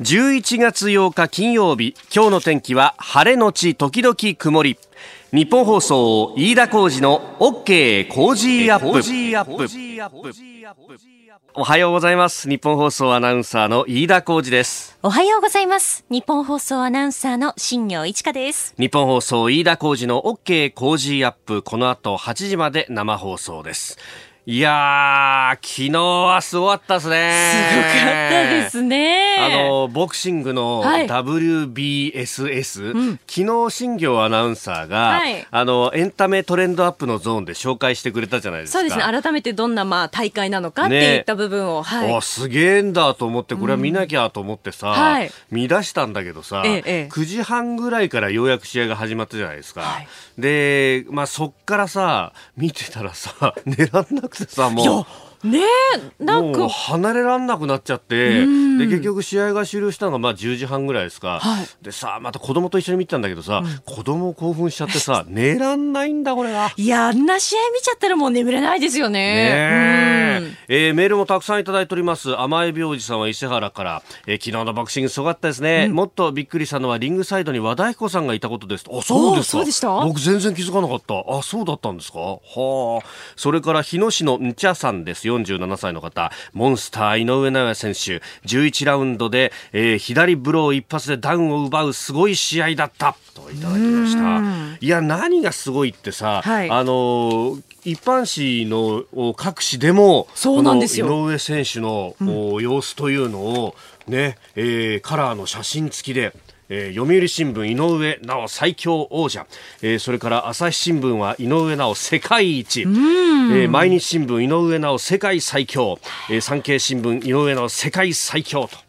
11月8日金曜日今日の天気は晴れのち時々曇り。ニッポン放送飯田浩司の OK コージーアップ。おはようございます。ニッポン放送アナウンサーの飯田浩司です。おはようございます。ニッポン放送アナウンサーの新行市佳です。ニッポン放送飯田浩司の OK コージーアップ。この後8時まで生放送ですいやー、昨日はすごかったですね。すごかったですね。あの、ボクシングの WBSS、はいうん、昨日新業アナウンサーが、はい、あの、エンタメトレンドアップのゾーンで紹介してくれたじゃないですか。そうですね。改めてどんな、まあ、大会なのかっていった部分を。ね、はい。すげえんだと思って、これは見なきゃと思ってさ、うんはい、見出したんだけどさ、ええ、9時半ぐらいからようやく試合が始まったじゃないですか。はい、で、まあ、そっからさ、見てたらさ、狙らなくってさ、もう。ねなんか。離れらんなくなっちゃって、で結局試合が終了したのがまあ10時半ぐらいですか、はい、でさまた子供と一緒に見てたんだけどさ、うん、子供興奮しちゃってさ 寝らんないんだこれが。いやあんな試合見ちゃったらもう眠れないですよね。ねえ。ー、メールもたくさんいただいております。甘え病児さんは伊勢原から、えー、昨日のボクシングすごかったですね、うん、もっとびっくりしたのはリングサイドに和田彦さんがいたことです。あそうですか。僕全然気づかなかった。あそうだったんですか？はあ。それから日野市のんちゃさんです47歳の方方、モンスター井上尚弥選手、11ラウンドで、えー、左ブロー一発でダウンを奪うすごい試合だった。といただきました。いや、何がすごいってさ、はい、あのー一般紙の各紙でもそうなんですよ。井上選手の、うん、様子というのをね、えー、カラーの写真付きでえー、読売新聞井上直最強王者、えー、それから朝日新聞は井上直世界一、えー、毎日新聞井上直世界最強、えー、産経新聞井上直世界最強と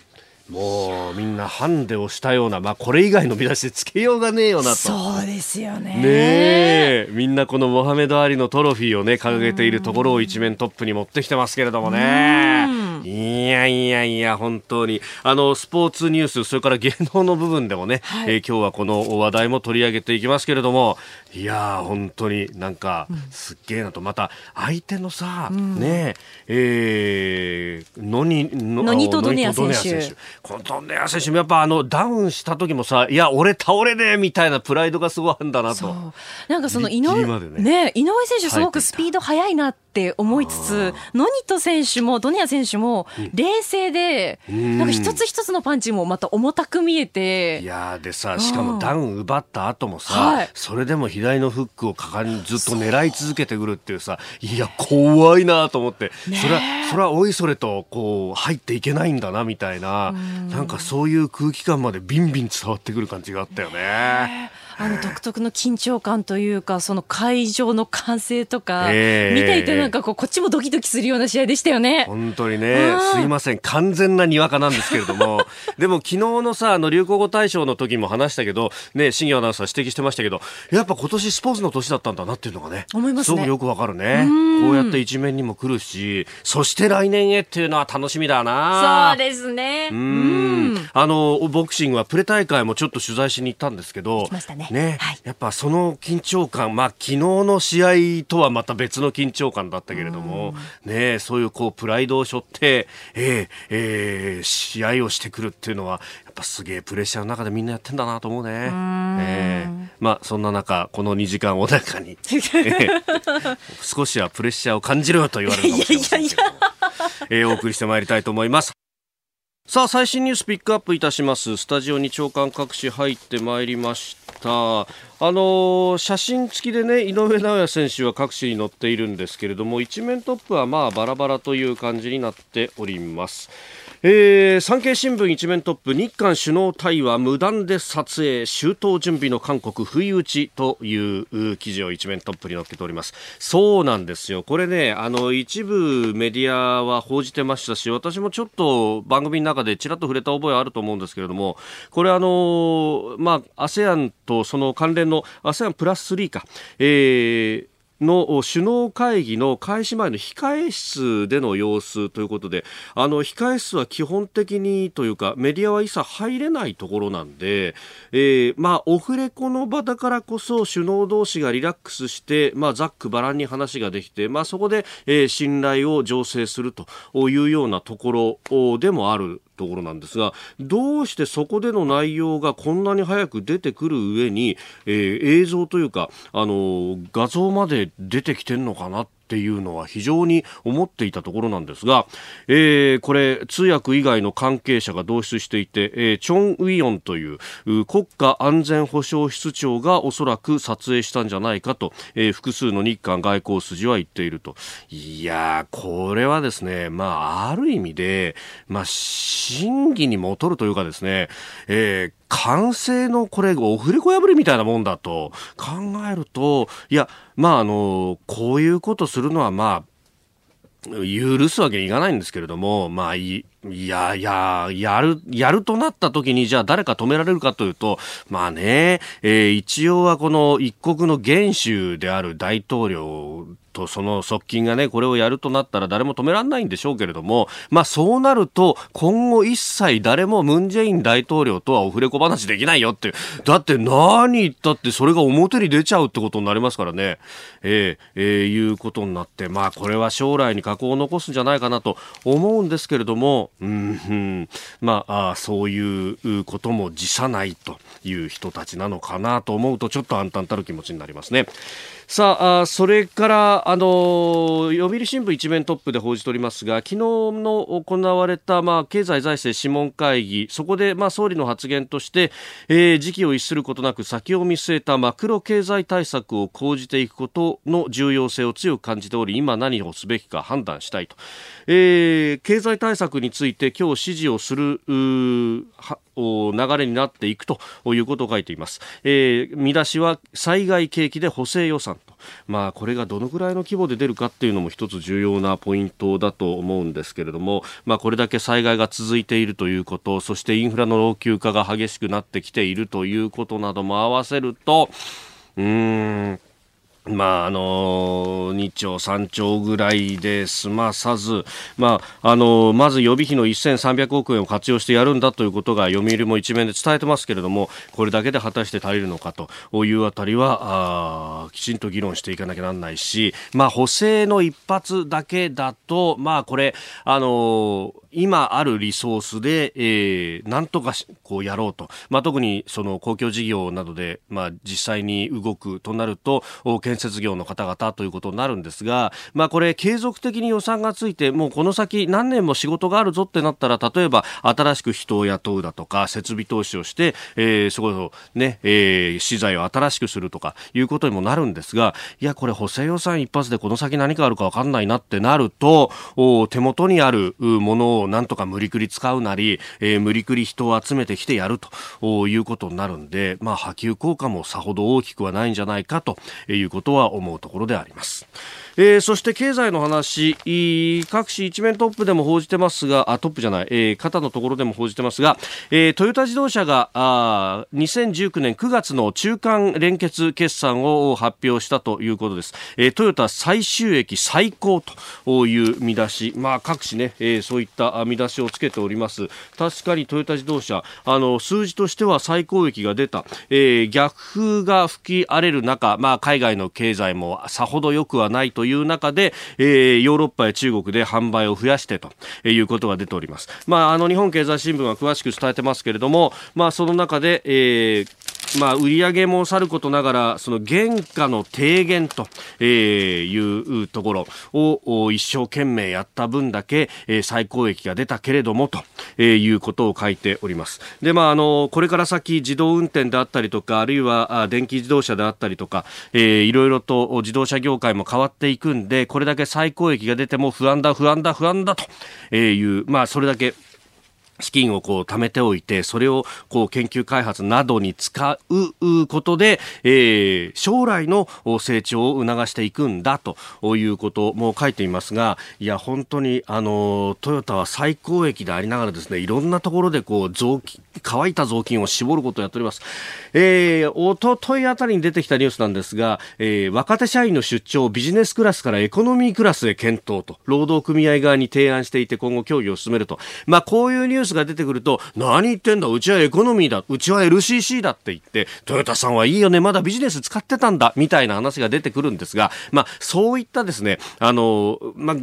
もうみんなハンデをしたような、まあ、これ以外の見出しでつけようがねえよなと。そうですよね。ねみんなこのモハメド・アリのトロフィーをね掲げているところを一面トップに持ってきてますけれどもね。いやいやいや、本当に。あの、スポーツニュース、それから芸能の部分でもね、はい、えー、今日はこの話題も取り上げていきますけれども、いや本当になんか、すっげえなと、また、相手のさ、うん、ねえ、ー、のに、の、ノニトドネア選手。このドネア選手もやっぱあの、ダウンした時もさ、いや、俺倒れねえみたいなプライドがすごいあるんだなと。なんかその井上、ね、ね、井上選手すごくスピード速いなって思いつつ、ノニト選手もドネア選手も冷静で、うん、なんか一つ一つのパンチもまた重たく見えて。いやでさ、しかもダウン奪った後もさ、はい、それでも左のフックをかかりずっと狙い続けてくるっていうさ、いや、怖いなと思って、それは、それはおいそれとこう入っていけないんだなみたいな、ん。なんかそういう空気感までビンビン伝わってくる感じがあったよね。あの独特の緊張感というか、その会場の歓声とか、えー、見ていてなんかこう、こっちもドキドキするような試合でしたよね。本当にね、すいません、完全なにわかなんですけれども、でも昨日のさ、あの流行語大賞の時も話したけど、ね、新業アナウンサー指摘してましたけど、やっぱ今年スポーツの年だったんだなっていうのがね、思います、ね、すごくよくわかるね。こうやって一面にも来るし、そして来年へっていうのは楽しみだな。そうですね。うん。あの、ボクシングはプレ大会もちょっと取材しに行ったんですけど、ね、ね、はい、やっぱその緊張感、まあ、昨日の試合とはまた別の緊張感だったけれども、ね、そういうこうプライドを背負って、えーえー、試合をしてくるっていうのは、やっぱすげえプレッシャーの中でみんなやってんだなと思うね。うえー、まあ、そんな中、この2時間穏やかに、えー、少しはプレッシャーを感じるよと言われるかもしれませんけどえー、お送りしてまいりたいと思います。さあ最新ニュースピックアップいたします。スタジオに長官各紙入ってまいりました哦あのー、写真付きでね井上尚弥選手は各紙に載っているんですけれども一面トップはまあバラバラという感じになっております。えー、産経新聞一面トップ日韓首脳対話無断で撮影周到準備の韓国不意打ちという記事を一面トップに載っけております。そうなんですよ。これねあの一部メディアは報じてましたし私もちょっと番組の中でちらっと触れた覚えあると思うんですけれどもこれあのまあ ASEAN とその関連の ASEAN プラス3か、えーの首脳会議の開始前の控え室での様子ということであの控え室は基本的にというかメディアは一切入れないところなんで、えー、まあオフレコの場だからこそ首脳同士がリラックスして、まあ、ざっくばらんに話ができて、まあ、そこで、えー、信頼を醸成するというようなところでもあるところなんですがどうしてそこでの内容がこんなに早く出てくる上に、えー、映像というかあの画像まで出てきてるのかなってっていうのは非常に思っていたところなんですが、えー、これ通訳以外の関係者が同出していて、えー、チョン・ウィヨンという国家安全保障室長がおそらく撮影したんじゃないかと、えー、複数の日韓外交筋は言っていると。いやこれはですね、まあ、ある意味で、まあ、真偽にもとるというかですね、えー完成のこれ、オフレコ破りみたいなもんだと考えると、いや、まあ、あの、こういうことするのは、まあ、許すわけにいかないんですけれども、まあ、いや、いや、やる、やるとなった時に、じゃあ誰か止められるかというと、まあね、えー、一応はこの一国の元首である大統領とその側近がね、これをやるとなったら誰も止められないんでしょうけれども、まあそうなると、今後一切誰もムン・ジェイン大統領とはオフレコ話できないよって、だって何言ったってそれが表に出ちゃうってことになりますからね、えー、えー、いうことになって、まあこれは将来に禍を残すんじゃないかなと思うんですけれども、うん、うん、まあそういうことも辞さないという人たちなのかなと思うと、ちょっと暗淡たる気持ちになりますね。さあそれからあの読売新聞一面トップで報じておりますが昨日の行われた、まあ、経済財政諮問会議そこで、まあ、総理の発言として、えー、時期を逸することなく先を見据えたマクロ経済対策を講じていくことの重要性を強く感じており今何をすべきか判断したいと、えー、経済対策について今日指示をする流れになっていくということを書いています、えー、見出しは災害景気で補正予算と、まあ、これがどのぐらいの規模で出るかっていうのも一つ重要なポイントだと思うんですけれども、まあ、これだけ災害が続いているということそしてインフラの老朽化が激しくなってきているということなども合わせるとうーんまあ、あの2兆、3兆ぐらいで済まさず、まあ、あのまず予備費の1300億円を活用してやるんだということが読売も一面で伝えてますけれどもこれだけで果たして足りるのかというあたりはあきちんと議論していかなきゃなんないし、まあ、補正の一発だけだと、まあ、これ、あの今あるリソースで、えー、なんとかこうやろうと、まあ、特にその公共事業などで、まあ、実際に動くとなると建設業の方々ということになるんですが、まあ、これ継続的に予算がついてもうこの先何年も仕事があるぞってなったら例えば新しく人を雇うだとか設備投資をして、えー、そこそね、えー、資材を新しくするとかいうことにもなるんですがいやこれ補正予算一発でこの先何かあるか分かんないなってなると手元にあるものををなんとか無理くり使うなり、えー、無理くり人を集めてきてやるということになるんで、まあ、波及効果もさほど大きくはないんじゃないかということは思うところであります。えー、そして経済の話各紙一面トップでも報じてますがあトップじゃない、えー、肩のところでも報じてますが、えー、トヨタ自動車があ2019年9月の中間連結決算を発表したということです、えー、トヨタ最収益最高という見出し、まあ、各紙ね、えー、そういった見出しをつけております確かにトヨタ自動車あの数字としては最高益が出た、えー、逆風が吹き荒れる中、まあ、海外の経済もさほど良くはないという中で、えー、ヨーロッパや中国で販売を増やしてということが出ております。まあ、あの日本経済新聞は詳しく伝えてますけれども、まあ、その中で、えーまあ、売り上げもさることながらその原価の低減とえいうところを一生懸命やった分だけえ最高益が出たけれどもとえいうことを書いております。で、まあ、あのこれから先自動運転であったりとかあるいは電気自動車であったりとか、えー、いろいろと自動車業界も変わっていくんでこれだけ最高益が出ても不安だ不安だ不安だという、まあ、それだけ資金をこう貯めておいて、それをこう研究開発などに使うことで、えー、将来の成長を促していくんだということも書いていますが、いや、本当に、あの、トヨタは最高益でありながらですね、いろんなところでこう増乾いた雑巾を絞ることをやっております。えー、おとといあたりに出てきたニュースなんですが、えー、若手社員の出張をビジネスクラスからエコノミークラスへ検討と、労働組合側に提案していて今後協議を進めると。まあ、こういうニュースが出てくると、何言ってんだ、うちはエコノミーだ、うちは LCC だって言って、トヨタさんはいいよね、まだビジネス使ってたんだ、みたいな話が出てくるんですが、まあ、そういったですね、あの、まあ、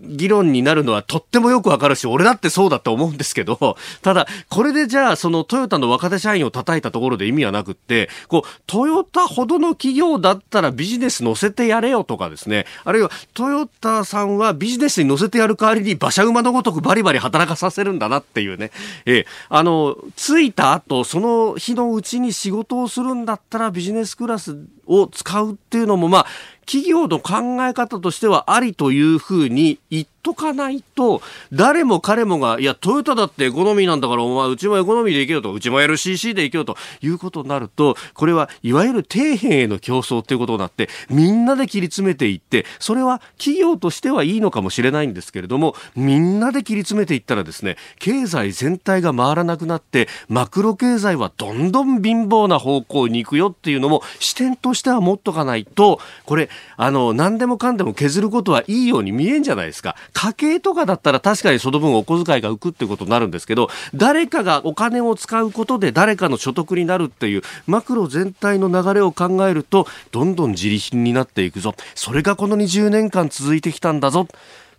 議論になるのはとってもよくわかるし、俺だってそうだと思うんですけど、ただ、これでじゃあ、そのトヨタの若手社員を叩いたところで意味はなくって、こう、トヨタほどの企業だったらビジネス乗せてやれよとかですね、あるいはトヨタさんはビジネスに乗せてやる代わりに馬車馬のごとくバリバリ働かさせるんだなっていうね、えー、あの、着いた後、その日のうちに仕事をするんだったらビジネスクラスを使うっていうのも、まあ、企業の考え方としてはありというふうに言っとかないと、誰も彼もが、いや、トヨタだってエコノミーなんだから、お前、うちもエコノミーで行けよと、うちも LCC で行けよということになると、これはいわゆる底辺への競争ということになって、みんなで切り詰めていって、それは企業としてはいいのかもしれないんですけれども、みんなで切り詰めていったらですね、経済全体が回らなくなって、マクロ経済はどんどん貧乏な方向に行くよっていうのも視点としては持っとかないと、これ、あの、何でもかんでも削ることはいいように見えんじゃないですか。家計とかだったら確かにその分お小遣いが浮くってことになるんですけど、誰かがお金を使うことで誰かの所得になるっていうマクロ全体の流れを考えると、どんどん自利品になっていくぞ。それがこの20年間続いてきたんだぞ。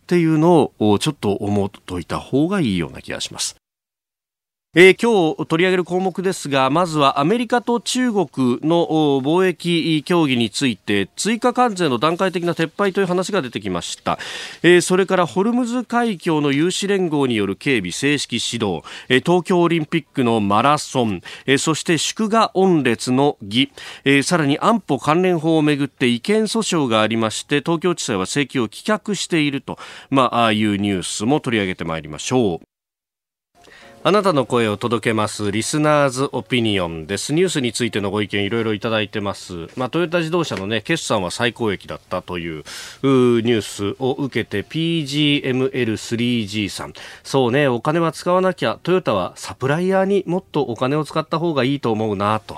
っていうのをちょっと思っといた方がいいような気がします。えー、今日取り上げる項目ですがまずはアメリカと中国の貿易協議について追加関税の段階的な撤廃という話が出てきました、えー、それからホルムズ海峡の有志連合による警備正式指導、えー、東京オリンピックのマラソン、えー、そして祝賀御列の儀、えー、さらに安保関連法をめぐって違憲訴訟がありまして東京地裁は請求を棄却していると、まあ、あいうニュースも取り上げてまいりましょう。あなたの声を届けますリスナーズオピニオンです。ニュースについてのご意見いろいろいただいてます。まあ、トヨタ自動車のね、決算は最高益だったというニュースを受けて PGML3G さん。そうね、お金は使わなきゃ、トヨタはサプライヤーにもっとお金を使った方がいいと思うなと。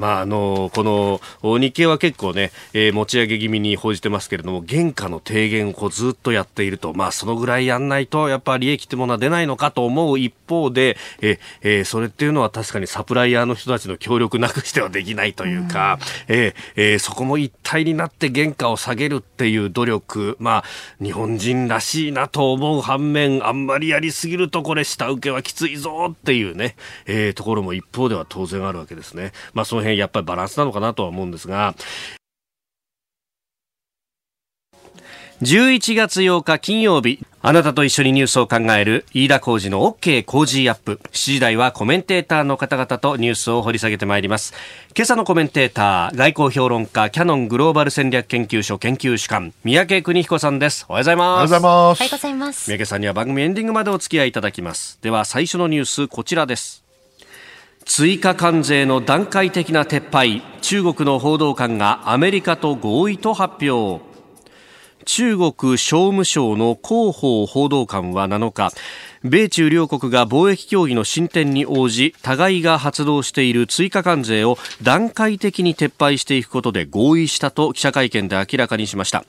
まあ、あのこの日経は結構ね、えー、持ち上げ気味に報じてますけれども原価の低減をこうずっとやっていると、まあ、そのぐらいやんないとやっぱ利益ってものは出ないのかと思う一方で、ええー、それっていうのは確かにサプライヤーの人たちの協力なくしてはできないというか、うえー、えー、そこも一体になって原価を下げるっていう努力、まあ、日本人らしいなと思う反面あんまりやりすぎるとこれ下請けはきついぞっていうね、えー、ところも一方では当然あるわけですね。まあ、その辺やっぱりバランスなのかなとは思うんですが、11月8日金曜日、あなたと一緒にニュースを考える飯田浩二の OK 工事アップ。7時台はコメンテーターの方々とニュースを掘り下げてまいります。今朝のコメンテーター、外交評論家、キャノングローバル戦略研究所研究主幹、三宅邦彦さんです。おはようございます。おはようございます。おはようございます。三宅さんには番組エンディングまでお付き合いいただきます。では最初のニュース、こちらです。追加関税の段階的な撤廃中国の報道官がアメリカと合意と発表。中国商務省の広報報道官は7日米中両国が貿易協議の進展に応じ互いが発動している追加関税を段階的に撤廃していくことで合意したと記者会見で明らかにしました。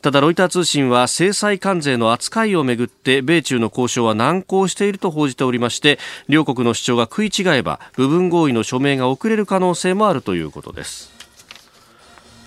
ただロイター通信は制裁関税の扱いをめぐって米中の交渉は難航していると報じておりまして両国の主張が食い違えば部分合意の署名が遅れる可能性もあるということです。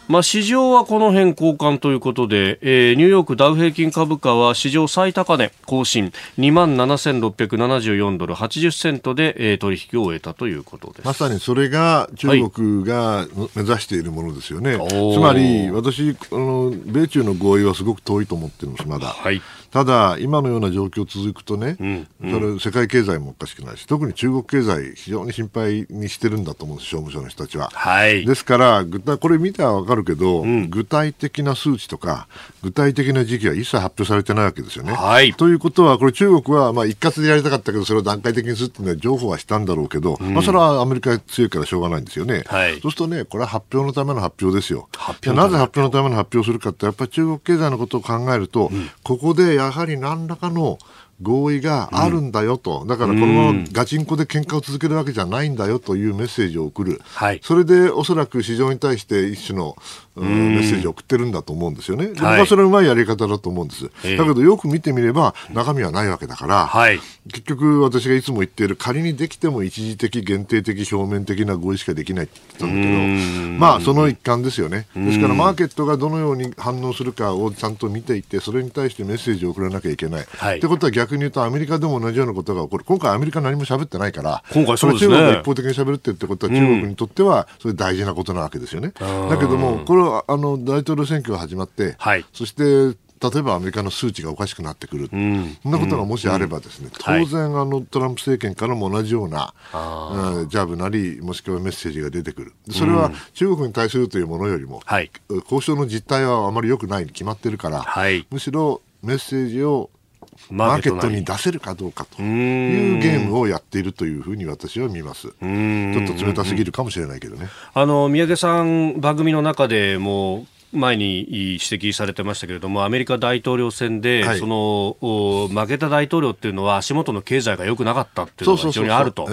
まあ、市場はこの辺交換ということで、えー、ニューヨークダウ平均株価は史上最高値更新。2万7674ドル80セントで、えー、取引を終えたということです。まさにそれが中国が目指しているものですよね、はい、つまり私あの米中の合意はすごく遠いと思ってるんですまだ、はい、ただ、今のような状況続くとね、うんうん、それ世界経済もおかしくないし、特に中国経済、非常に心配にしてるんだと思うんです、商務省の人たちは。はい、ですから、具体これ見たら分かるけど、うん、具体的な数値とか、具体的な時期は一切発表されてないわけですよね。はい、ということは、これ、中国はまあ一括でやりたかったけど、それを段階的にするっていうのは、情報はしたんだろうけど、うん、まあ、それはアメリカ強いからしょうがないんですよね。はい、そうするとね、これは発表のための発表ですよ。なぜ発表のための発表をするかって、やっぱり中国経済のことを考えると、ここでやはり何らかの合意があるんだよと、うん、だからこのままガチンコで喧嘩を続けるわけじゃないんだよというメッセージを送る、はい、それでおそらく市場に対して一種の、うん、メッセージを送ってるんだと思うんですよね、僕はそれはうまいやり方だと思うんです、だけどよく見てみれば、中身はないわけだから、はい、結局、私がいつも言っている、仮にできても一時的、限定的、表面的な合意しかできないって言ったんだけど、まあ、その一環ですよね、ですからマーケットがどのように反応するかをちゃんと見ていて、それに対してメッセージを送らなきゃいけない。はい、ってことは逆に言うと、アメリカでも同じようなことが起こる。今回アメリカ何も喋ってないから、今回そうですね。中国が一方的に喋ってるってことは、中国にとっては、それ大事なことなわけですよね。だけども、これは、あの、大統領選挙が始まって、はい、そして、例えばアメリカの数値がおかしくなってくる、うん、そんなことがもしあればですね、うん、当然、あのトランプ政権からも同じような、はい、ジャブなり、もしくはメッセージが出てくる、それは中国に対するというものよりも、はい、交渉の実態はあまり良くないに決まってるから、はい、むしろメッセージをマーケットに出せるかどうかというゲームをやっているというふうに私は見ます。ちょっと冷たすぎるかもしれないけどね。あの宮家さん番組の中でも前に指摘されてましたけれども、アメリカ大統領選で、はい、その負けた大統領っていうのは、足元の経済が良くなかったっていうのが非常にあると。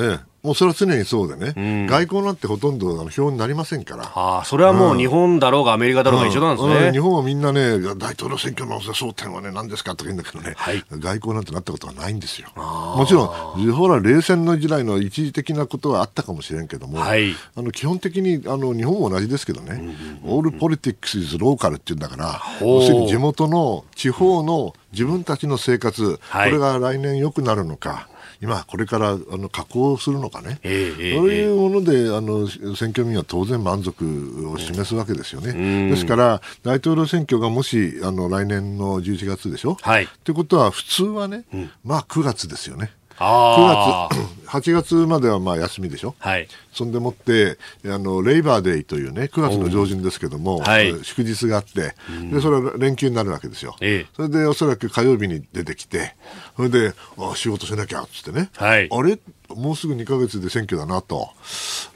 もうそれは常にそうでね、うん、外交なんてほとんどあの表になりませんから、ああそれはもう日本だろうがアメリカだろうが一緒なんですね、うん。うん、日本はみんなね、大統領選挙の争点はね、何ですかとか言うんだけどね、はい、外交なんてなったことはないんですよ。もちろん、ほら、冷戦の時代の一時的なことはあったかもしれんけども、はい、あの基本的にあの日本も同じですけどね、オールポリティックス is local っていうんだから、要するに地元の地方の自分たちの生活、はい、これが来年良くなるのか。今、これからあの加工するのかね、えー、そういうものであの選挙民は当然満足を示すわけですよね。ですから、大統領選挙がもしあの来年の11月でしょ。はい、ということは、普通はね、うん、まあ9月ですよね。9月、8月まではまあ休みでしょ、はい、そんでもってあのレイバーデーというね9月の上旬ですけども、はい、祝日があって、でそれは連休になるわけですよ、ええ、それでおそらく火曜日に出てきてそれであ仕事しなきゃっつってね、はい、あれ？もうすぐ2か月で選挙だなと、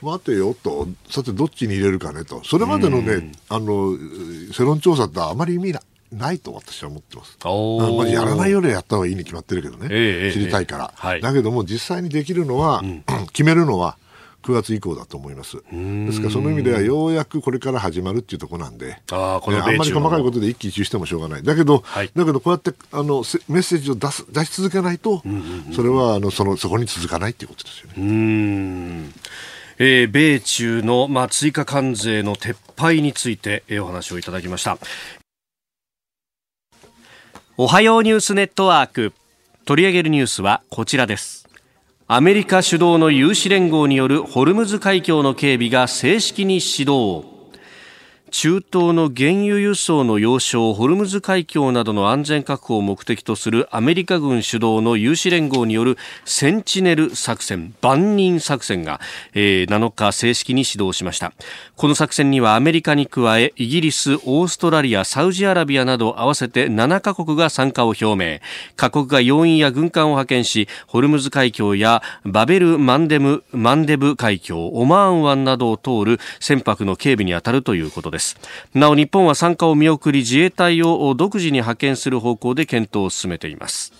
待てよと、さてどっちに入れるかねと、それまでのね、あの世論調査ってあまり意味ないと私は思ってます。まあ、やらないよりはやった方がいいに決まってるけどね、えー、知りたいから、えーはい、だけども実際にできるのは、うん、決めるのは9月以降だと思います。ですからその意味ではようやくこれから始まるっていうところなんで、あこのあんまり細かいことで一喜一憂してもしょうがない。だけど、はい、だけどこうやってあのメッセージを出す出し続けないと、それはあのそのそこに続かないっていうことですよね。えー、米中の、まあ、追加関税の撤廃について、えー、お話をいただきました。おはようニュースネットワーク。取り上げるニュースはこちらです。アメリカ主導の有志連合によるホルムズ海峡の警備が正式に始動。中東の原油輸送の要衝ホルムズ海峡などの安全確保を目的とするアメリカ軍主導の有志連合によるセンチネル作戦万人作戦が、えー、7日正式に始動しました。この作戦にはアメリカに加えイギリスオーストラリアサウジアラビアなど合わせて7カ国が参加を表明。各国が要員や軍艦を派遣しホルムズ海峡やバベルマンデムマンデブ海峡オマーン湾などを通る船舶の警備に当たるということです。です。なお日本は参加を見送り自衛隊を独自に派遣する方向で検討を進めています。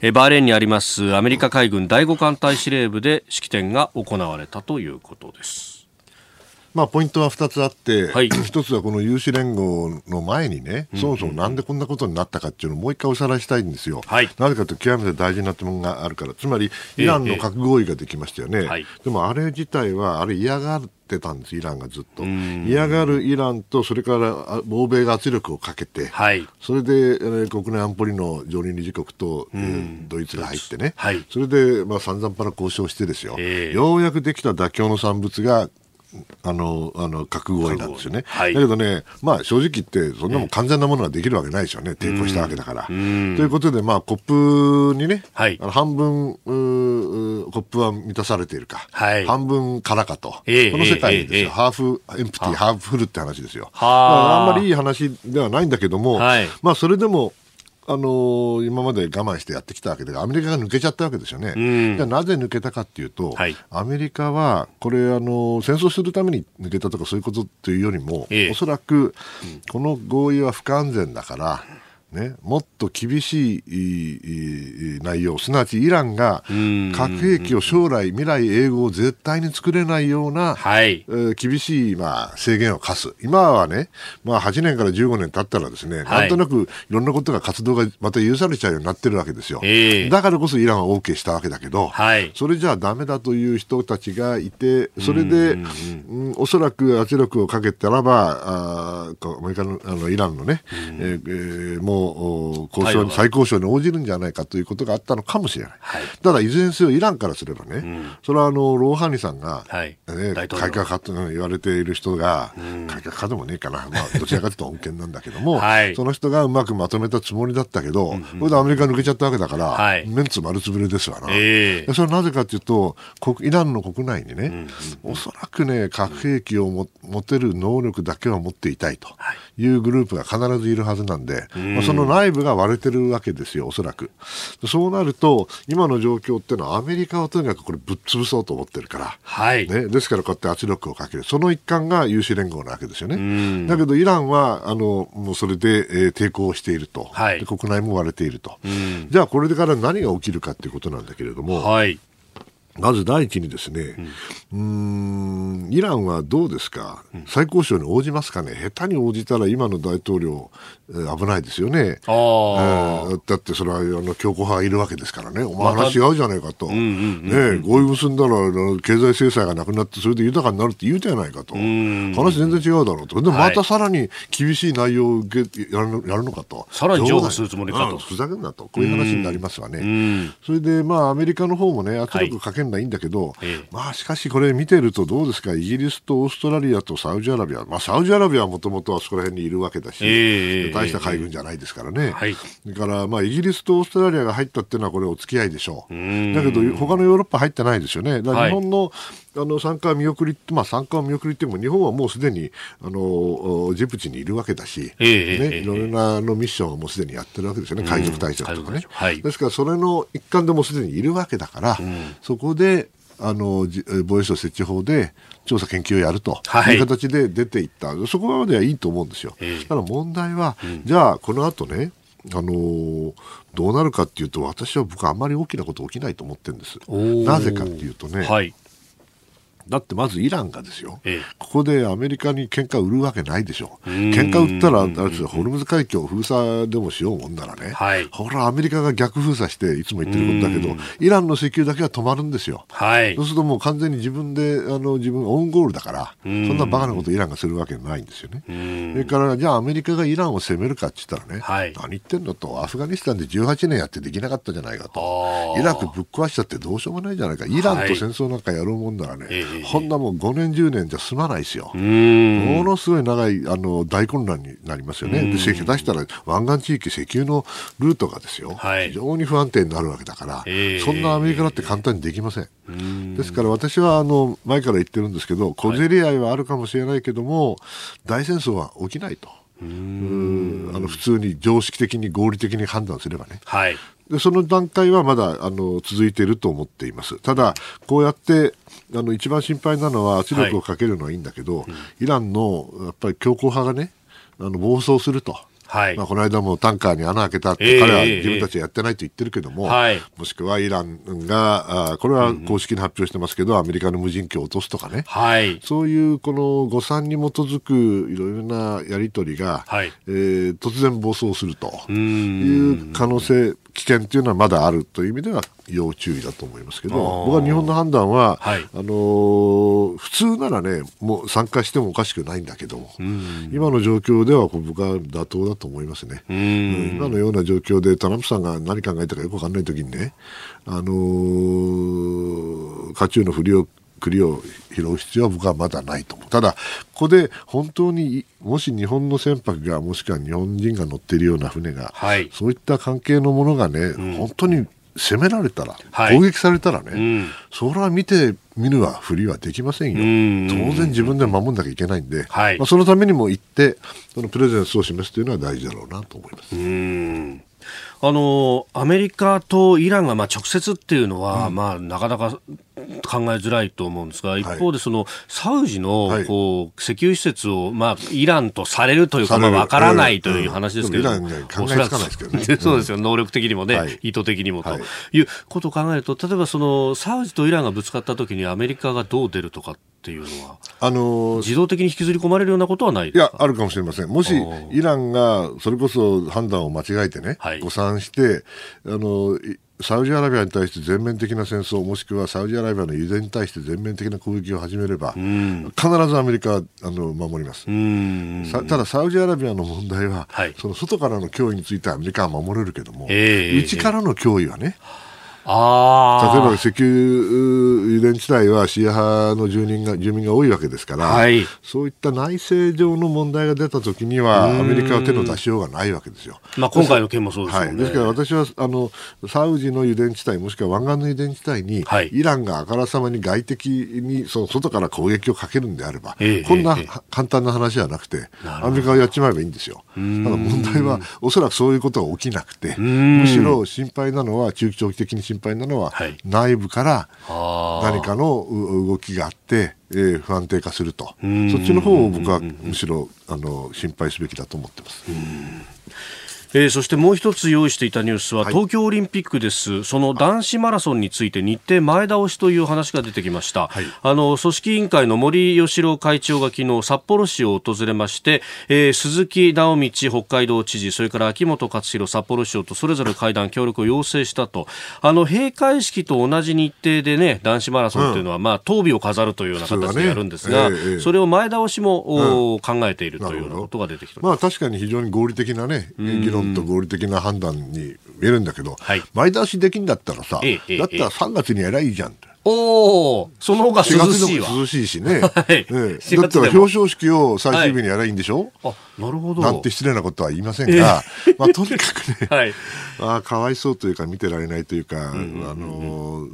バーレーンにありますアメリカ海軍第5艦隊司令部で式典が行われたということです。まあ、ポイントは2つあって、はい、1つはこの有志連合の前にね、そもそもなんでこんなことになったかっていうのをもう一回おさらいしたいんですよ。はい、なぜかというと極めて大事な点があるから、つまりイランの核合意ができましたよね。えーでもあれ自体は、あれ嫌がってたんです、イランがずっと。嫌がるイランと、それから欧米が圧力をかけて、はい、それで、えー、国内安保理の常任理事国と、えー、ドイツが入ってね、はい、それで、まあ、散々パラ交渉してですよ、えー、ようやくできた妥協の産物があの、あの、核合意なんですよね。はい、だけどね、まあ正直言って、そんなもん完全なものができるわけないですよね。抵抗したわけだから。ということで、まあコップにね、はい、あの半分コップは満たされているか、はい、半分空かと。えー、この世界ですよ、えー、 half empty、half full って話ですよ。あ。んまりいい話ではないんだけども、まあそれでも、あの今まで我慢してやってきたわけで、アメリカが抜けちゃったわけですよね。じゃなぜ抜けたかっていうと、はい、アメリカは、これ、あの戦争するために抜けたとかそういうことというよりも、ええ、おそらく、この合意は不完全だから、ね、もっと厳しい内容、すなわちイランが核兵器を将来、未来、英語を絶対に作れないような、はい。えー、厳しい、まあ、制限を課す、今はね、まあ、8年から15年経ったらですね、はい、なんとなくいろんなことが活動がまた許されちゃうようになってるわけですよ、えー、だからこそイランは OK したわけだけど、はい、それじゃだめだという人たちがいて、それで、うん、おそらく圧力をかけたらば、あアメリカのあのイランのね、えー、もう交渉に、再交渉に応じるんじゃないかということがあったのかもしれない。はい、ただ、いずれにせよイランからすればね、うん、それはあのローハニさんが、はい。ね、改革派と言われている人が、うん、改革派でもねえかな、まあ、どちらかというと恩恵なんだけども、はい、その人がうまくまとめたつもりだったけど、うんうん、これでアメリカ抜けちゃったわけだから、はい、メンツ丸つぶれですわな。えー、それはなぜかというと、イランの国内にね、うんうん、おそらくね、核兵器をも持てる能力だけは持っていたいとい。うグループが必ずいるはずなんで、まあ、その内部が割れてるわけですよ、おそらく。そうなると、今の状況っていうのは、アメリカをとにかくこれ、ぶっ潰そうと思ってるから、はい。ね、ですからこうやって圧力をかける、その一環が有志連合なわけですよね。だけど、イランはあのもうそれで、えー、抵抗していると、はい、国内も割れていると、じゃあ、これから何が起きるかということなんだけれども、はい。まず第一にですね、うん、ん、イランはどうですか、最高賞に応じますかね、下手に応じたら今の大統領、えー、危ないですよね、えー、だってそれはあの強硬派がいるわけですからね、お前話違うじゃないかと、ね、合意結んだら経済制裁がなくなって、それで豊かになるって言うじゃないかと、話全然違うだろうと、でまたさらに厳しい内容を受けやるやるのかと、さらに譲歩するつもりかと。ふざけんなと、こういう話になりますわね。それで、まあ、アメリカの方もね、圧力かけんないいんだけど、はい、まあしかしこれ見てるとどうですか、イギリスとオーストラリアとサウジアラビア、まあ、サウジアラビアはもともとあそこら辺にいるわけだし、えー、大した海軍じゃないですからね、はい、だから、まあ、イギリスとオーストラリアが入ったっていうのは、これ、お付き合いでしょう、だけど、他のヨーロッパ入ってないですよね、だから日本の、はいあの参加見送り、まあ、参加を見送りっても日本はもうすでにあのジブチにいるわけだし、えー、ね、いろいろなのミッションをもうすでにやってるわけですよね、海賊対策とかね、はい、ですからそれの一環でもすでにいるわけだから、うん、そこであの防衛省設置法で調査研究をやるとい。う形で出ていった、はい、そこまではいいと思うんですよ。ただ問題は、うん、じゃあこの後ねあのー、どうなるかっていうと私は僕はあんまり大きなこと起きないと思ってるんです。なぜかっていうとね、はい、だってまずイランがですよ、ええ、ここでアメリカに喧嘩売るわけないでしょ、喧嘩売ったらあれですホルムズ海峡封鎖でもしようもんならね、はい、ほら、アメリカが逆封鎖して、いつも言ってることだけど、イランの石油だけは止まるんですよ、はい、そうするともう完全に自分で、あの自分、オウンゴールだから、そんなバカなことイランがするわけないんですよね。それから、じゃあアメリカがイランを攻めるかって言ったらね、はい、何言ってんのと、アフガニスタンで18年やってできなかったじゃないかと、イラクぶっ壊しちゃってどうしようもないじゃないか、イランと戦争なんかやろうもんならね、はい、こんなもん5年、10年じゃ済まないですよ。ものすごい長いあの大混乱になりますよね。で、下手したら湾岸地域、石油のルートがですよ、はい、非常に不安定になるわけだから、そんなアメリカだって簡単にできません。ですから私はあの前から言ってるんですけど、小競り合いはあるかもしれないけども、大戦争は起きないと。うん。あの普通に常識的に合理的に判断すればね、はい、でその段階はまだあの続いていると思っています。ただ、こうやってあの一番心配なのは圧力をかけるのはいいんだけど、はいイランのやっぱり強硬派がねあの暴走すると。はい。まあ、この間もタンカーに穴開けたって、彼は自分たちはやってないと言ってるけども、もしくはイランが、あこれは公式に発表してますけど、アメリカの無人機を落とすとかね、はい、そういうこの誤算に基づくいろいろなやり取りが、はい。えー、突然暴走するという可能性、危険というのはまだあるという意味では要注意だと思いますけど僕は日本の判断は、はい、あのー、普通ならねもう参加してもおかしくないんだけども、今の状況では僕は妥当だと思いますね、うん、今のような状況でトランプさんが何考えたかよく分かんない時にね、あのー、渦中のふりを栗を拾う必要は僕はまだないと思う。ただ、ここで本当にもし日本の船舶がもしくは日本人が乗っているような船が、はい、そういった関係のものがね、うん、本当に攻められたら、はい、攻撃されたらね、うん、それは見て見るはふりはできませんよ、当然自分で守んなきゃいけないんで、はい、まあ、そのためにも行って、そのプレゼンスを示すというのは大事だろうなと思います。あのアメリカとイランがまあ直接っていうのは、うん、まあ、なかなか考えづらいと思うんですが、一方でその、サウジのこう、石油施設を、まあ、イランとされるというか、まあ、わからないという話ですけど、うん、考えつかないですけどね。そうですよ、能力的にもね、はい、意図的にもと。い。うことを考えると、例えばその、サウジとイランがぶつかったときにアメリカがどう出るとかっていうのは、あのー、自動的に引きずり込まれるようなことはないいや、あるかもしれません。もし、イランがそれこそ判断を間違えてね、はい、誤算して、あのサウジアラビアに対して全面的な戦争もしくはサウジアラビアの油田に対して全面的な攻撃を始めれば、必ずアメリカはあの守ります。ただ、サウジアラビアの問題は、はい、その外からの脅威についてはアメリカは守れるけども、えー、内からの脅威はね、あ例えば石油油田地帯はシーア派の住人が住民が多いわけですから、はい、そういった内政上の問題が出たときには、アメリカは手の出しようがないわけですよ。まあ、今回の件もそうです、ね、はい、ですから私はあのサウジの油田地帯、もしくは湾岸の油田地帯に、はい、イランがあからさまに外敵にその外から攻撃をかけるんであれば、えー、こんな、えー、簡単な話じゃなくて、アメリカがやっちまえばいいんですよ。ただ問題は、おそらくそういうことが起きなくて、むしろ心配なのは、中長期的に心配なのは、はい、内部から何かの動きがあって、えー、不安定化すると、そっちの方を僕はむしろあの心配すべきだと思ってます。えー、そしてもう一つ用意していたニュースは、東京オリンピックです、その男子マラソンについて日程前倒しという話が出てきました、はい、あの組織委員会の森喜朗会長が昨日札幌市を訪れまして、えー、鈴木直道北海道知事それから秋元克弘札幌市長とそれぞれ会談協力を要請したと。あの閉会式と同じ日程でね男子マラソンというのは、うん、まあ当日を飾るというような形でやるんですが、ねえー、それを前倒しも、うん、考えているというようなことが出てきた、まあ、確かに非常に合理的なね議論論と合理的な判断に見えるんだけど、はい、前倒しできんだったらさ、ええ、だったら3月にやりゃいいじゃんおお、その方が涼しいわ。涼しいしね。はい、ええ、だったら表彰式を最終日にやりゃいいんでしょ、はい、あ、なるほど。なんて失礼なことは言いませんが、えー、まあとにかくね、はい、あかわいそうというか見てられないというか、あの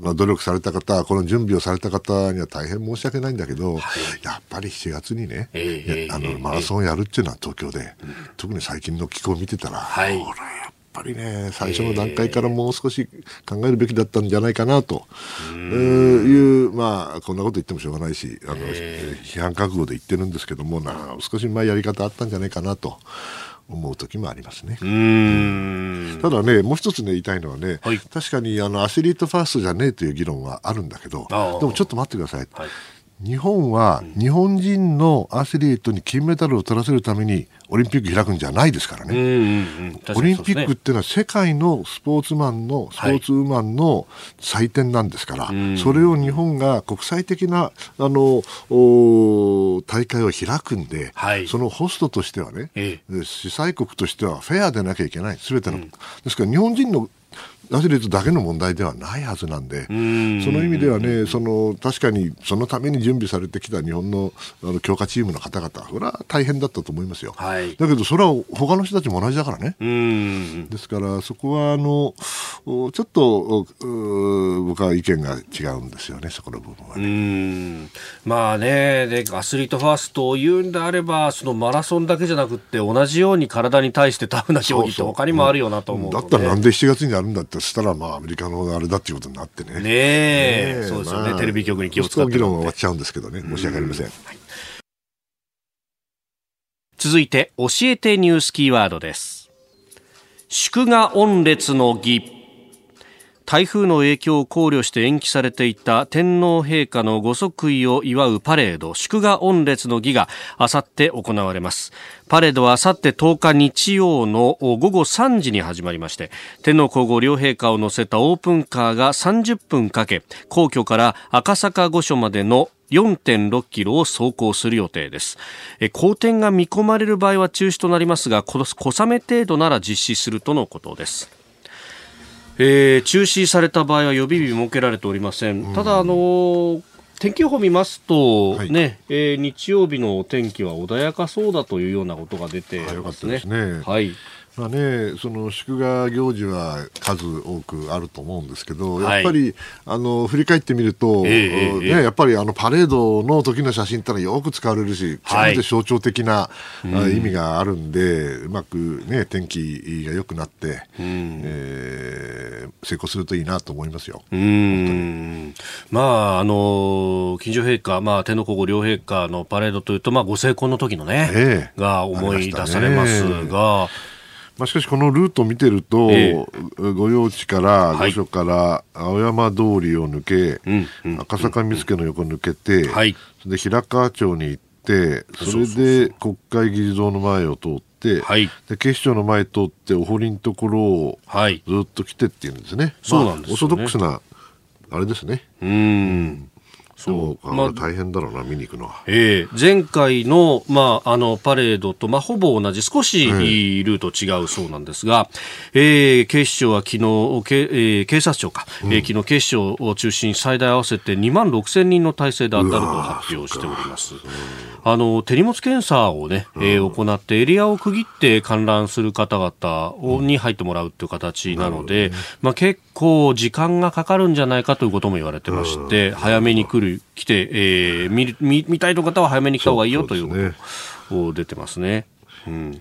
まあ、努力された方、この準備をされた方には大変申し訳ないんだけど、はい、やっぱり7月にね、えー、あのマラソンをやるっていうのは東京で、えー、特に最近の気候を見てたら、はい、これやっぱりね、最初の段階からもう少し考えるべきだったんじゃないかなと、えー、いう、まあ、こんなこと言ってもしょうがないし、あの批判覚悟で言ってるんですけども、な少し前やり方あったんじゃないかなと。思う時もありますね。ただね、もう一つね、言いたいのはね、はい、確かにあのアスリートファーストじゃねえという議論はあるんだけど、でもちょっと待ってください。はい日本は日本人のアスリートに金メダルを取らせるためにオリンピック開くんじゃないですからね。オリンピックっていうのは世界のスポーツマンの、スポーツウーマンの祭典なんですから、はい、それを日本が国際的なあの大会を開くんで、はい、そのホストとしてはね、ええ、主催国としてはフェアでなきゃいけない、すべての、うん、ですから日本人のアスリートだけの問題ではないはずなんで、その意味ではね、その確かにそのために準備されてきた日本のあの強化チームの方々、それは大変だったと思いますよ。はい、だけど、それは他の人たちも同じだからね。ですから、そこはあのちょっと僕は意見が違うんですよね、そこの部分はね。まあねで、アスリートファーストを言うんであれば、そのマラソンだけじゃなくて、同じように体に対してタフな競技って他にもあるよなと思う、だったらなんで7月にやるんだってとしたら、まあ、アメリカのあれだっていうことになってね。ねえ、そうですよね、まあ、テレビ局に気を使って。議論は終わっちゃうんですけどね、申し訳ありません。んはい、続いて、教えてニュースキーワードです。祝賀御列の儀。台風の影響を考慮して延期されていた天皇陛下のご即位を祝うパレード祝賀御列の儀があさって行われますパレードはあさって10日日曜の午後3時に始まりまして天皇皇后両陛下を乗せたオープンカーが30分かけ皇居から赤坂御所までの4.6キロを走行する予定です。好転が見込まれる場合は中止となりますが、小雨程度なら実施するとのことです。えー、中止された場合は予備日設けられておりません。ただ、あのー天気予報見ますと、はい、ね、えー、日曜日のお天気は穏やかそうだというようなことが出てますね。ねはい。まあね、その祝賀行事は数多くあると思うんですけど、やっぱり、あの振り返ってみると、えー、ね、やっぱりあのパレードの時の写真ってのはよく使われるし、極めて象徴的な、はい、意味があるんで、うまく、ね、天気が良くなって、うん、えー、成功するといいなと思いますよ。うん。まあ、あの近所陛下、まあ、天皇皇后両陛下のパレードというと、まあ、ご成婚の時のね、えー、が思い出されますが。まあ、しかし、このルートを見てると、えー、御用地から、御所から青山通りを抜け、赤坂見附の横抜けて、はい、で平川町に行って、それで国会議事堂の前を通って、はい、で警視庁の前通って、お堀のところをずっと来てっていうんですね。そうなんです、ね、オーソドックスな、あれですね。うんそう、まあ、大変だろうな、見に行くのは。ええ。ー、前回の、まあ、あの、パレードと、まあ、ほぼ同じ、少しルート違うそうなんですが、えー、警視庁は昨日、けえー、警察庁か、うん、えー、昨日警視庁を中心に最大合わせて2万6千人の体制で当たると発表しております。あの、手荷物検査をね、えー、行ってエリアを区切って観覧する方々を、に入ってもらうという形なので、ね、まあ、結構時間がかかるんじゃないかということも言われてまして、早めに来る、来て、えー、見見見たいと方は早めに来た方がいいよということ出てますね。うん。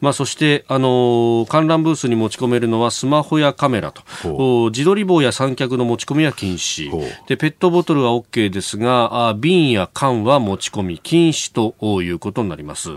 まあ、そして、あのー、観覧ブースに持ち込めるのはスマホやカメラと。自撮り棒や三脚の持ち込みは禁止。でペットボトルは OK ですがあ瓶や缶は持ち込み禁止ということになります。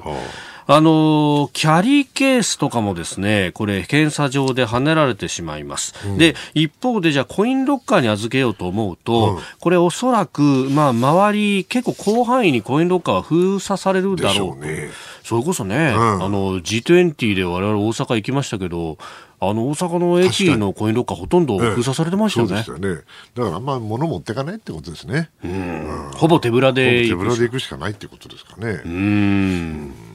あのキャリーケースとかもですね、これ、検査場で跳ねられてしまいます。うん、で、一方で、じゃあ、コインロッカーに預けようと思うと、うん、これ、おそらく、まあ、周り、結構広範囲にコインロッカーは封鎖されるだろうと。ね、それこそね、うん、あの、G20 で我々大阪行きましたけど、あの大阪の駅のコインロッカーほとんど封鎖されてましたよね。ええ、よね。だからあんま物持っていかないってことですね。うん。ほぼ手ぶらで手ぶらで行くしかないってことですかね。うん。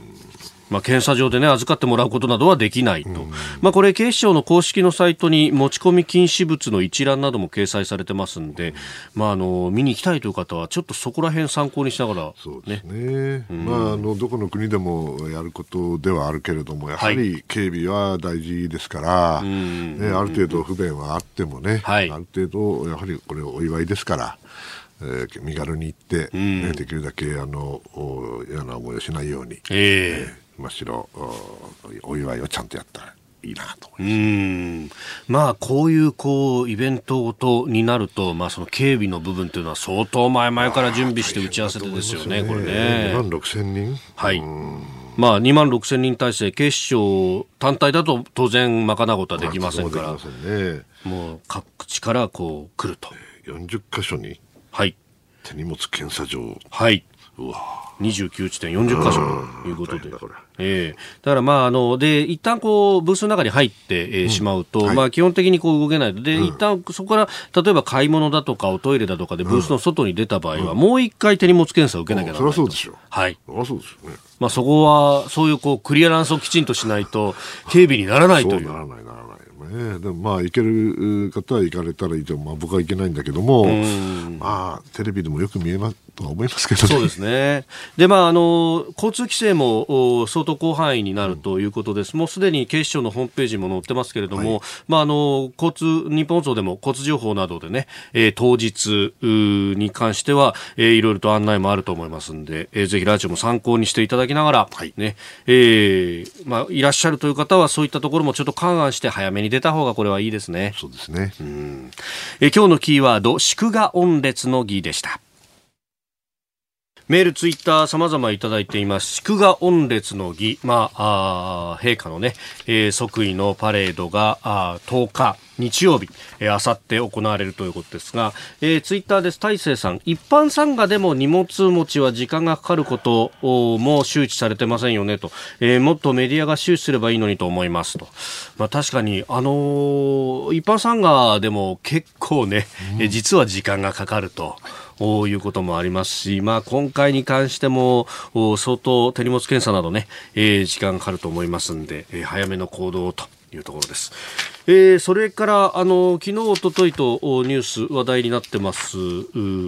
まあ、検査場で、ね、預かってもらうことなどはできないと、うん、まあ、これ、警視庁の公式のサイトに持ち込み禁止物の一覧なども掲載されてますんで、うん、まあ、あの見に行きたいという方は、ちょっとそこら辺参考にしながら、ね、そうですね、うん、まあ、あのどこの国でもやることではあるけれども、やはり警備は大事ですから、ね、ある程度不便はあってもね、はい、ある程度、やはりこれ、お祝いですから。えー、身軽に行って、ね、できるだけあの嫌な思いをしないように。えー、えーむしろお祝いをちゃんとやったらいいなと思います。まあこういうこうイベントごとになると、まあ、その警備の部分というのは相当前々から準備して打ち合わせてですよね、これね。2万6千人。はい。まあ、2万6千人体制、警視庁単体だと当然、賄うことはできませんから、まあね、もう各地からこう来ると。40箇所に、はい、手荷物検査場。はい、うわ29地点40箇所ということで。ええー、だからまあ、あの、で、一旦こう、ブースの中に入って、えー、しまうと、はい、まあ、基本的にこう動けないで、うん、一旦そこから、例えば買い物だとか、おトイレだとかでブースの外に出た場合は、うん、もう一回手荷物検査を受けなきゃならない。そりゃそうでしょ。はい。そりゃそうですよね。まあ、そこは、そういうこう、クリアランスをきちんとしないと、警備にならないという。ならない、ならない。ね、でもまあ行ける方は行かれたらいいと、まあ、僕は行けないんだけども、まあ、テレビでもよく見えますとは思いますけどね。そうですね。で、まあ、あの、交通規制も相当広範囲になるということです。うん、もうすでに警視庁のホームページも載ってますけれども、はい、まあ、あの、交通、日本放送でも交通情報などでね、えー、当日に関しては、えー、いろいろと案内もあると思いますんで、えー、ぜひラジオも参考にしていただきながら、はい、ね、えー、まあ、いらっしゃるという方はそういったところもちょっと勘案して早めに出た方がこれはいいですね。そうですね。うんえ今日のキーワード、祝賀音列の儀でした。メール、ツイッター、様々いただいています。祝賀御列の儀、まあ、あ陛下のね、えー、即位のパレードがあ10日、日曜日、えー、あさって行われるということですが、えー、ツイッターです。大勢さん、一般参賀でも荷物持ちは時間がかかることも周知されてませんよねと、えー、もっとメディアが周知すればいいのにと思いますと。まあ確かに、あのー、一般参賀でも結構ね、うん、実は時間がかかると。ういうこともありますし、まあ、今回に関しても相当手荷物検査などね、えー、時間かかると思いますんで、えー、早めの行動というところです。えー、それからあの昨日おとといとニュース話題になってます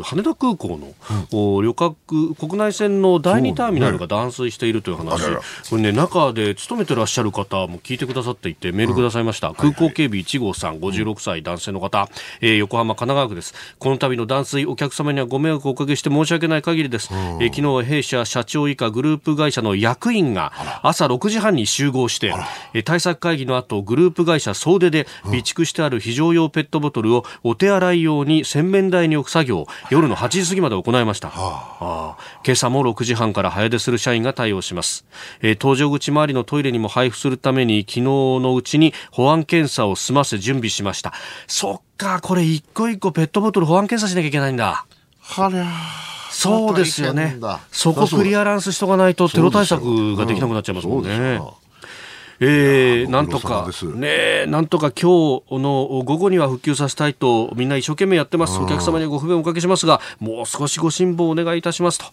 羽田空港の、うん、旅客国内線の第二ターミナルが断水しているという話、ね、これね中で勤めてらっしゃる方も聞いてくださっていてメールくださいました、うん、空港警備1号さん56歳男性の方、えー、横浜神奈川区です。この度の断水お客様にはご迷惑をおかけして申し訳ない限りです、うん、えー、昨日は弊社社長以下グループ会社の役員が朝6時半に集合して、えー、対策会議の後グループ会社総出で備蓄してある非常用ペットボトルをお手洗い用に洗面台に置く作業を夜の8時過ぎまで行いました、はあ、今朝も6時半から早出する社員が対応します、えー、搭乗口周りのトイレにも配布するために昨日のうちに保安検査を済ませ準備しました。そっかこれ一個一個ペットボトル保安検査しなきゃいけないんだ。はりゃそうですよね。そこクリアランスしとかないとテロ対策ができなくなっちゃいますもんね。えー、なんとか、ね、なんとか今日の午後には復旧させたいと、みんな一生懸命やってます。お客様にご不便をおかけしますが、もう少しご辛抱お願いいたしますと。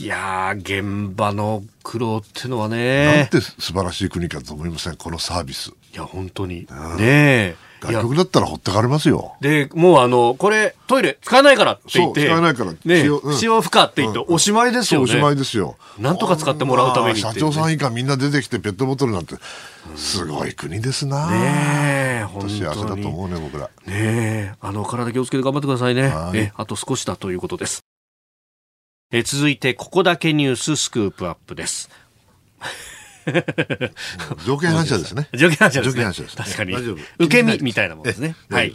いや現場の苦労っていうのはね。なんて素晴らしい国かと思いません、このサービス。いや、本当に。ねえ。外国だったらほってかれますよ。で、もうあの、これ、トイレ使えないからって言って。使えないから。ね、使用不可って言って、おしまいですよね。おしまいですよ。なんとか使ってもらうために社長さん以下みんな出てきてペットボトルなんて、すごい国ですな。ねえ、本当幸せだと思うね、僕ら。ねえ、あの、体気をつけて頑張ってくださいね。え、あと少しだということです。え続いて、ここだけニューススクープアップです。条件反射ですね。条件反射です、ね。条件反射です、ね。確かに。受け身みたいなものですね。はい。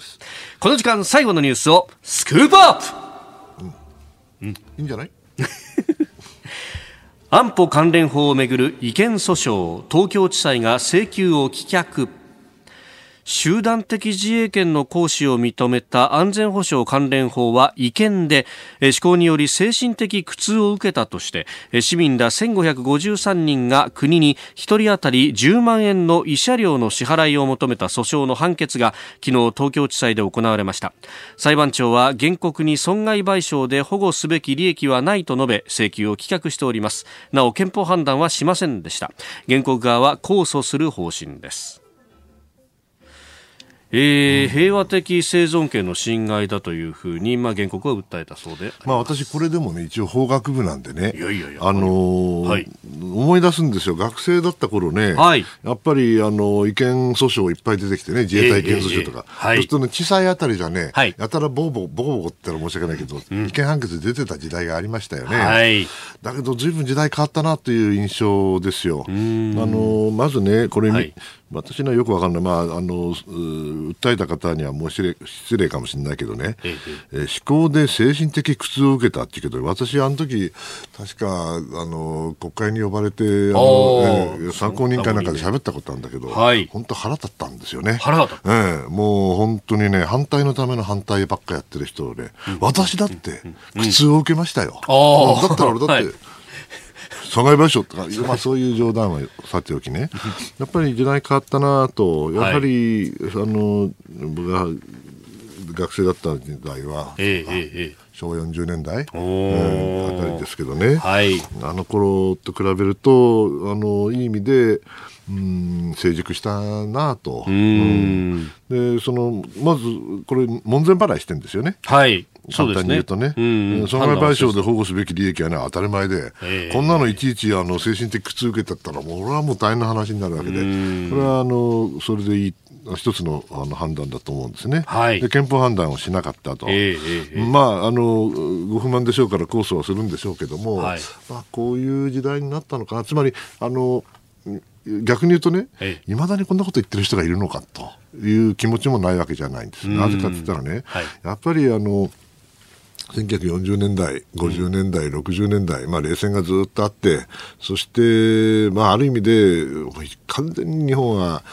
この時間最後のニュースをスクープアップ、うん、いいんじゃない？安保関連法をめぐる違憲訴訟東京地裁が請求を棄却集団的自衛権の行使を認めた安全保障関連法は違憲で施行により精神的苦痛を受けたとして市民ら1553人が国に1人当たり10万円の慰謝料の支払いを求めた訴訟の判決が昨日東京地裁で行われました。裁判長は原告に損害賠償で保護すべき利益はないと述べ請求を棄却しております。なお憲法判断はしませんでした。原告側は控訴する方針です。えー、平和的生存権の侵害だというふうに、まあ、原告は訴えたそうでまあ、私、これでもね、一応法学部なんでね、いやいやいやあのーはい、思い出すんですよ、学生だった頃ね、はい、やっぱり、あの、違憲訴訟いっぱい出てきてね、自衛隊違憲訴訟とか、えーえー、そうするとね、地裁あたりじゃね、はい、やたらボコボコ、ボコボコって言ったら申し訳ないけど、うん、違憲判決出てた時代がありましたよね。はい、だけど、ずいぶん時代変わったなという印象ですよ。あのまずね、これ、はい私にはよくわかんない、まあ、あの訴えた方にはもう失礼失礼かもしれないけどね、ええ思考で精神的苦痛を受けたっていうけど、私、あの時確かあの国会に呼ばれてあの、えー、参考人会なんかで喋ったことあるんだけど、はい、本当、腹立ったんですよね。腹立った、えー、もう本当にね、反対のための反対ばっかやってる人で、うん、私だって苦痛を受けましたよ。うん、だったら俺だって、はい損害賠償とか、まあ、そういう冗談はさておきね、やっぱり時代変わったなと、やはり、はい、あの僕が学生だった時代は、えええ昭和40年代、えー、あたりですけどね、はい、あの頃と比べると、あのいい意味で、うん成熟したなと、うん、でそのまずこれ、門前払いしてるんですよね。はい簡単に言うとね、損害賠償で保護すべき利益はね、当たり前で、えー、こんなのいちいちあの精神的苦痛受けたったら、もう俺はもう大変な話になるわけで、これはあのそれでいい。一つのあの判断だと思うんですね、はい、で憲法判断をしなかったと、えーえー、まああの、ご不満でしょうから控訴はするんでしょうけども、はい、まあ、こういう時代になったのかな、つまりあの逆に言うとね、いまだにこんなこと言ってる人がいるのかという気持ちもないわけじゃないんです。なぜかって言ったらね、はい、やっぱりあの、1940年代、50年代、うん、60年代、まあ、冷戦がずっとあって、そして、まあ、ある意味で、完全に日本は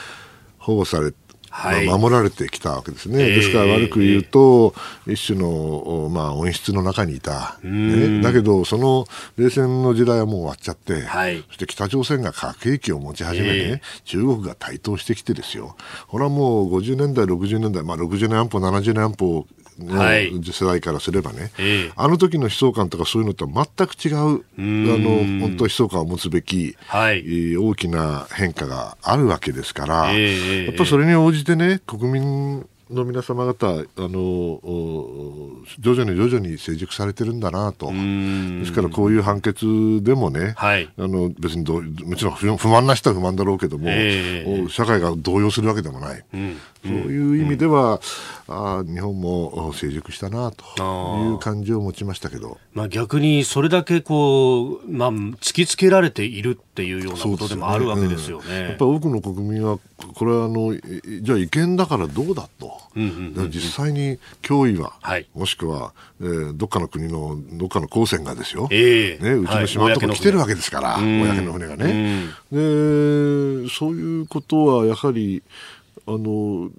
保護されはい、まあ、守られてきたわけですね、えー、ですから悪く言うと、えー、一種の、まあ、温室の中にいた、ね、だけど、その冷戦の時代はもう終わっちゃって、はい、そして北朝鮮が核兵器を持ち始めて、ね、えー、中国が台頭してきてですよ、これはもう50年代、60年代、まあ、60年安保、70年安保の世代からすればね、はい、あの時の悲壮感とかそういうのとは全く違う、あの、本当悲壮感を持つべき、はい、大きな変化があるわけですから、やっぱそれに応じてね、国民の皆様方、あの徐々に徐々に成熟されてるんだなと、ですからこういう判決でもね、はい、あの別にどもちろん不満な人は不満だろうけども、えー、社会が動揺するわけでもない、うん、そういう意味では、うん、あ日本も成熟したなという感じを持ちましたけど、まあ、逆にそれだけこう、まあ、突きつけられているっていうようなことでもあるわけですよね。ねうん、やっぱり多くの国民はこれはあのじゃあ違憲だからどうだと、実際に脅威は、はい、もしくは、えー、どっかの国のどっかの公船がですよ、えー、ね、うちの島のところ来てるわけですから、はい、公の船がね。でそういうことはやはりあの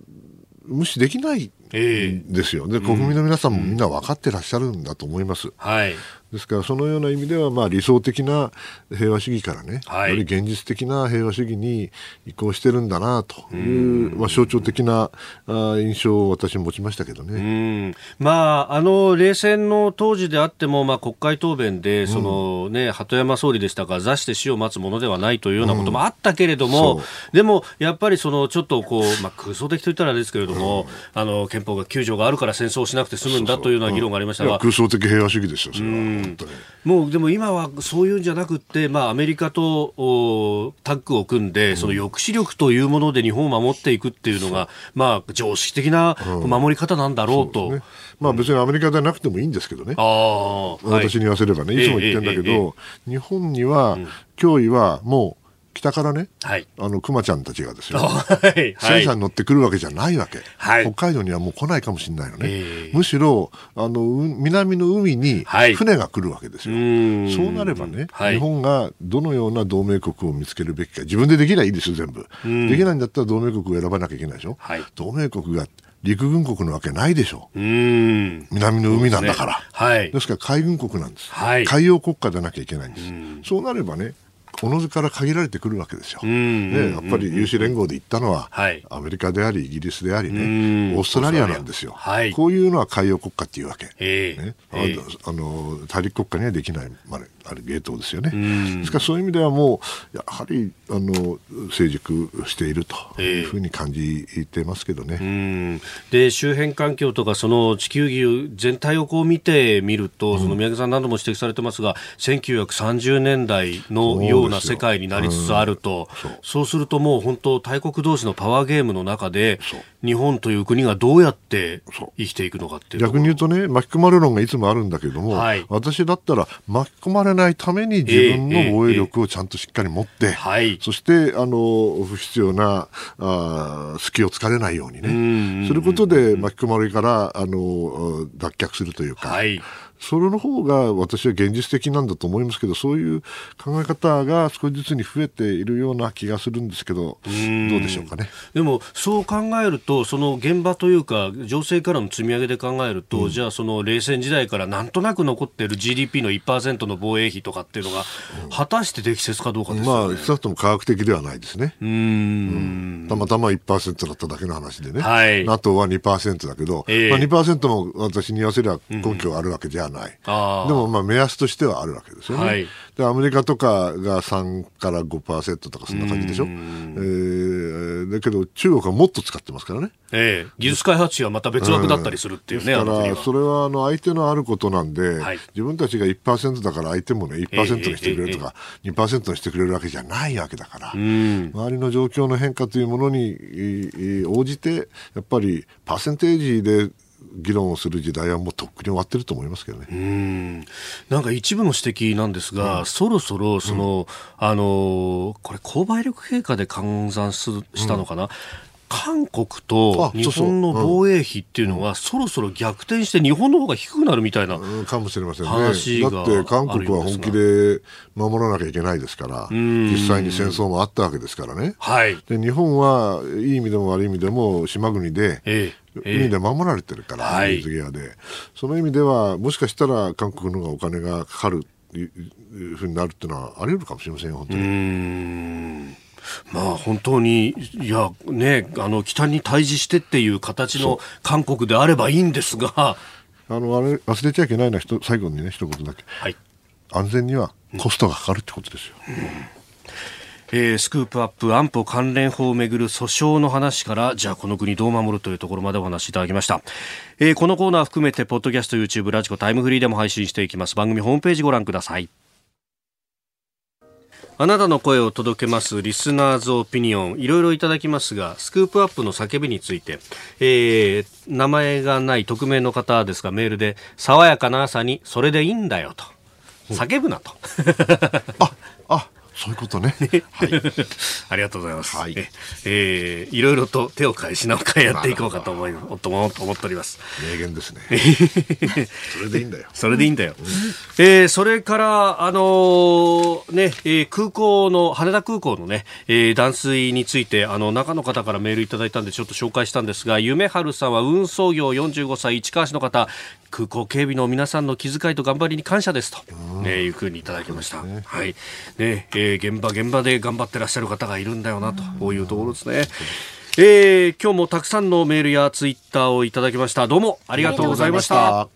無視できないですよ、で国民の皆さんもみんな分かってらっしゃるんだと思います。はいですから、そのような意味では、まあ、理想的な平和主義からね、はい、より現実的な平和主義に移行してるんだなという、まあ、象徴的なあ印象を私持ちましたけどね。まあ、あの、冷戦の当時であっても、まあ、国会答弁で、そのね、鳩山総理でしたが、座して死を待つものではないというようなこともあったけれども、うん、でも、やっぱりその、ちょっとこう、まあ、空想的といったらですけれども、うん、あの、憲法が9条があるから戦争をしなくて済むんだというような議論がありましたが。空想的平和主義ですよ、それは。もうでも今はそういうんじゃなくて、まあ、アメリカとタッグを組んで、その抑止力というもので日本を守っていくっていうのが、まあ、常識的な守り方なんだろうと。うね、まあ、別にアメリカでなくてもいいんですけどね、私に言わせればね、いつも言ってるんだけど、日本には脅威はもう北からね、はい、あの熊ちゃんたちがですよ、はい、戦車に乗ってくるわけじゃないわけ、はい、北海道にはもう来ないかもしれないのね、えー、むしろあの南の海に船が来るわけですよ、そうなればね、日本がどのような同盟国を見つけるべきか、自分でできないいいですよ、全部。できないんだったら同盟国を選ばなきゃいけないでしょ、同盟国が陸軍国のわけないでしょ。う。南の海なんだから。ですね。はい、ですから海軍国なんです、はい。海洋国家でなきゃいけないんです。そうなればね、おのずから限られてくるわけですよ。ね、やっぱり有志連合で言ったのは、はい、アメリカであり、イギリスでありね、オーストラリアなんですよ。はい、こういうのは海洋国家っていうわけ。えーね、えー、あの大陸国家にはできないまであるゲートですよね。ですからそういう意味ではもうやはりあの成熟しているというふうに感じてますけどね。で周辺環境とかその地球儀全体をこう見てみると、その宮家さん何度も指摘されてますが、1930年代のような世界になりつつあると、そうそう。するともう本当大国同士のパワーゲームの中で日本という国がどうやって生きていくのかっていう逆に言うとね巻き込まれる論がいつもあるんだけども、はい、私だったら巻き込まれないために自分の防衛力をちゃんとしっかり持って、そしてあの不必要なあ隙を突かれないようにね。することで巻き込まれからあの脱却するというか。はいそれの方が私は現実的なんだと思いますけどそういう考え方が少しずつに増えているような気がするんですけどどうでしょうかね。でもそう考えるとその現場というか情勢からの積み上げで考えると、うん、じゃあその冷戦時代からなんとなく残っている GDP の1%の防衛費とかっていうのが、果たして適切かどうかですよね、まあ、少なくとも科学的ではないですね。うん、たまたま1%だっただけの話でね、はい、NATO は2%だけど、えーまあ、2%も私に言わせれば根拠があるわけじゃない、でもまあ目安としてはあるわけですよね。はい、でアメリカとかが3から5%とかそんな感じでしょ？えー、だけど中国はもっと使ってますからね。ええー、技術開発費はまた別枠だったりするっていうね。だからそれはあの相手のあることなんで、はい、自分たちが1%だから相手もね1%にしてくれるとか、えー、2%にしてくれるわけじゃないわけだから、周りの状況の変化というものに応じてやっぱりパーセンテージで議論をする時代はもうとっくに終わってると思いますけどね。うん。なんか一部の指摘なんですが、うん、そろそろその、うん、あのこれ購買力経過で換算したのかな、うん韓国と日本の防衛費っていうのは、そろそろ逆転して日本の方が低くなるみたいなかもしれませんね。だって韓国は本気で守らなきゃいけないですから、実際に戦争もあったわけですからね。はい、で日本はいい意味でも悪い意味でも島国で、ええ海で守られてるから、水際で、その意味では、もしかしたら韓国の方がお金がかかるいうふうになるっていうのはあり得るかもしれませんよ、本当に。まあ本当に、いや、ね、あの、北に対峙してっていう形の韓国であればいいんですが、あの、あれ、忘れちゃいけないのは、最後にね、一言だけ。はい。安全にはコストがかかるってことですよ。うん。えー、スクープアップ安保関連法をめぐる訴訟の話からじゃあこの国どう守るというところまでお話しいただきました、えー、このコーナー含めてポッドキャスト YouTube ラジコタイムフリーでも配信していきます。番組ホームページご覧くださいあなたの声を届けますリスナーズオピニオン。いろいろいただきますがスクープアップの叫びについて、えー、名前がない匿名の方ですがメールで爽やかな朝にそれでいいんだよと。叫ぶなと。ああそういうことね。はい。ありがとうございます。はい。えー、いろいろと手を変え品を変えやっていこうかと思い、と思っております。名言ですね。それでいいんだよ。それでいいんだよ。うん、えー、それから、あのー、ね、えー、空港の、羽田空港のね、えー、断水について、あの、中の方からメールいただいたんで、ちょっと紹介したんですが、夢春さんは運送業45歳、市川市の方、空港警備の皆さんの気遣いと頑張りに感謝ですと、ね、いうふうにいただきました。ね、はい。ね、えー、現場現場で頑張ってらっしゃる方がいるんだよなと、こういうところですね。えー、今日もたくさんのメールやツイッターをいただきました。どうもありがとうございました。